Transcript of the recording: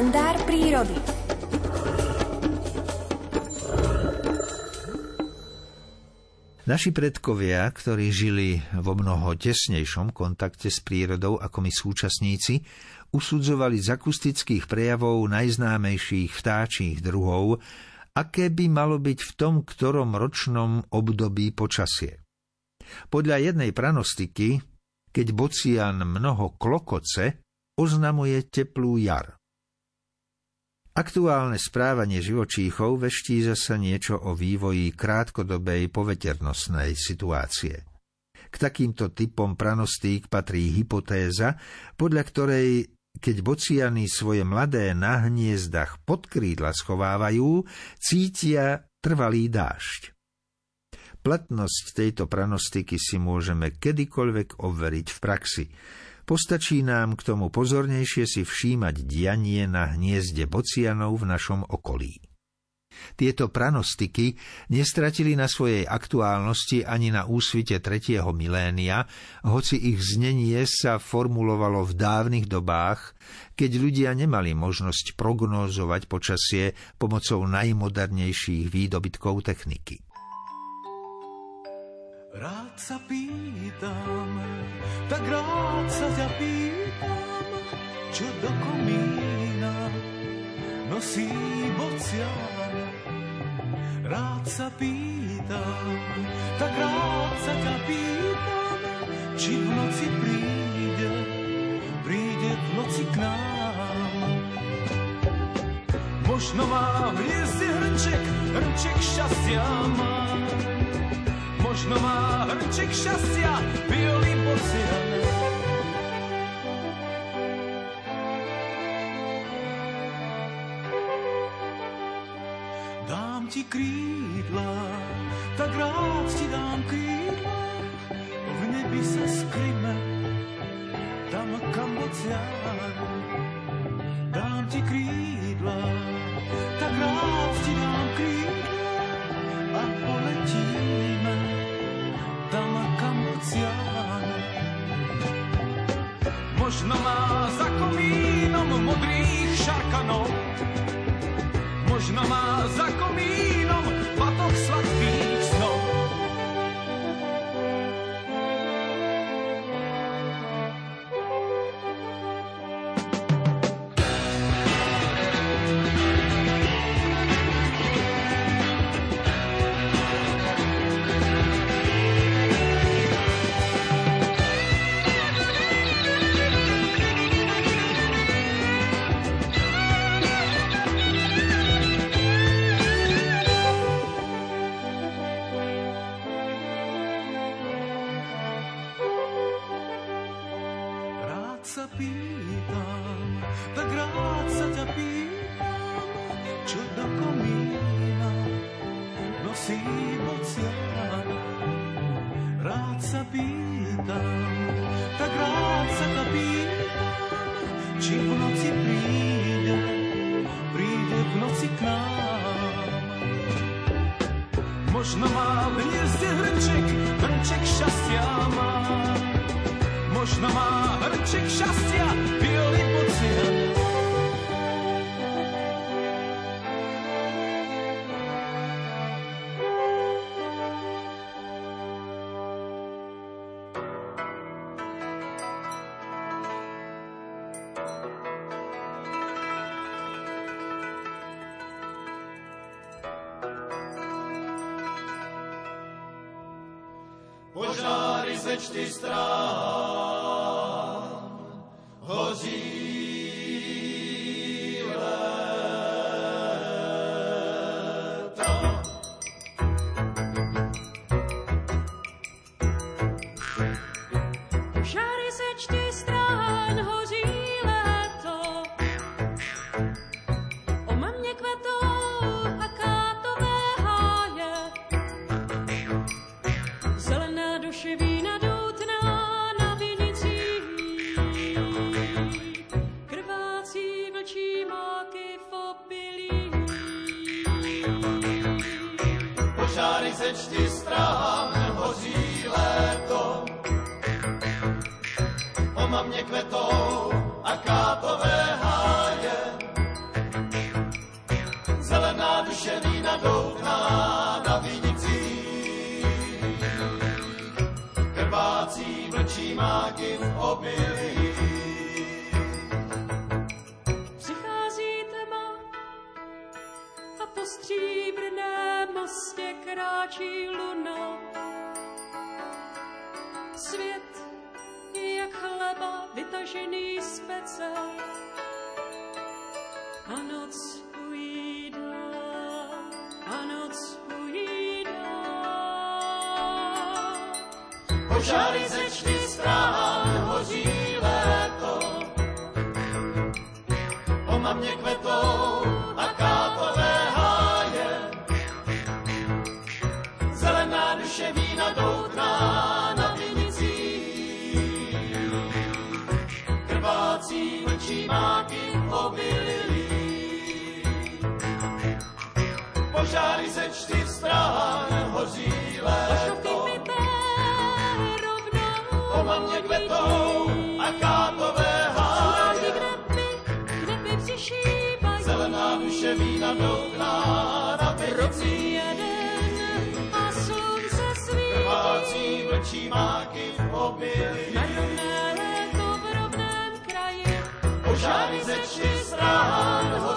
kalendár prírody. Naši predkovia, ktorí žili vo mnoho tesnejšom kontakte s prírodou ako my súčasníci, usudzovali z akustických prejavov najznámejších vtáčích druhov, aké by malo byť v tom ktorom ročnom období počasie. Podľa jednej pranostiky, keď bocian mnoho klokoce, oznamuje teplú jar. Aktuálne správanie živočíchov veští zasa niečo o vývoji krátkodobej poveternostnej situácie. K takýmto typom pranostík patrí hypotéza, podľa ktorej keď bociany svoje mladé na hniezdach pod krídla schovávajú, cítia trvalý dážď. Platnosť tejto pranostiky si môžeme kedykoľvek overiť v praxi. Postačí nám k tomu pozornejšie si všímať dianie na hniezde bocianov v našom okolí. Tieto pranostiky nestratili na svojej aktuálnosti ani na úsvite tretieho milénia, hoci ich znenie sa formulovalo v dávnych dobách, keď ľudia nemali možnosť prognózovať počasie pomocou najmodernejších výdobytkov techniky. Rád sa pýtam, tak rád sa ťa pýtam, čo do komína nosí bocian. Rád sa pýtam, tak rád sa ťa pýtam, či v noci príde, príde v noci k nám. Možno má v hniezde hrnček, hrnček šťastia má možno má hrček šťastia, violy bocian. Dám ti krídla, tak rád ti dám krídla, v nebi sa skryme, tam kam bocian. Možno má za komínom modrých šarkanov, možno má za komínom pýtam, tak rád sa ťa pýtam, čo do komína nosí bocian. Rád sa pýtam, tak rád sa ťa pýtam, či v noci príde, príde v noci k nám. Možno má v hniezde hrnček, hrnček šťastia má možno má hrček šťastia, violy Požáry ze čtyř strán hoří Požáry ze čtyř strán hoří léto. Po mamě kvetou a kátové háje. Zelená dušený nadoukná na vinicí. Krvácí vlčí máky v obilí. Kráčí luna. Svět je jak chleba vytažený z pece a noc ujídá, a noc ujídá. Požáry ze čtyř strán hoří léto. Po mamě kvetou Požáry ze čtyř strán hoří léto. Po mamě kvetou a kátové háje. Zelená duše vína doutná na penici. Krvácí vlčí máky v obilí. Požáry ze čtyř strán hoří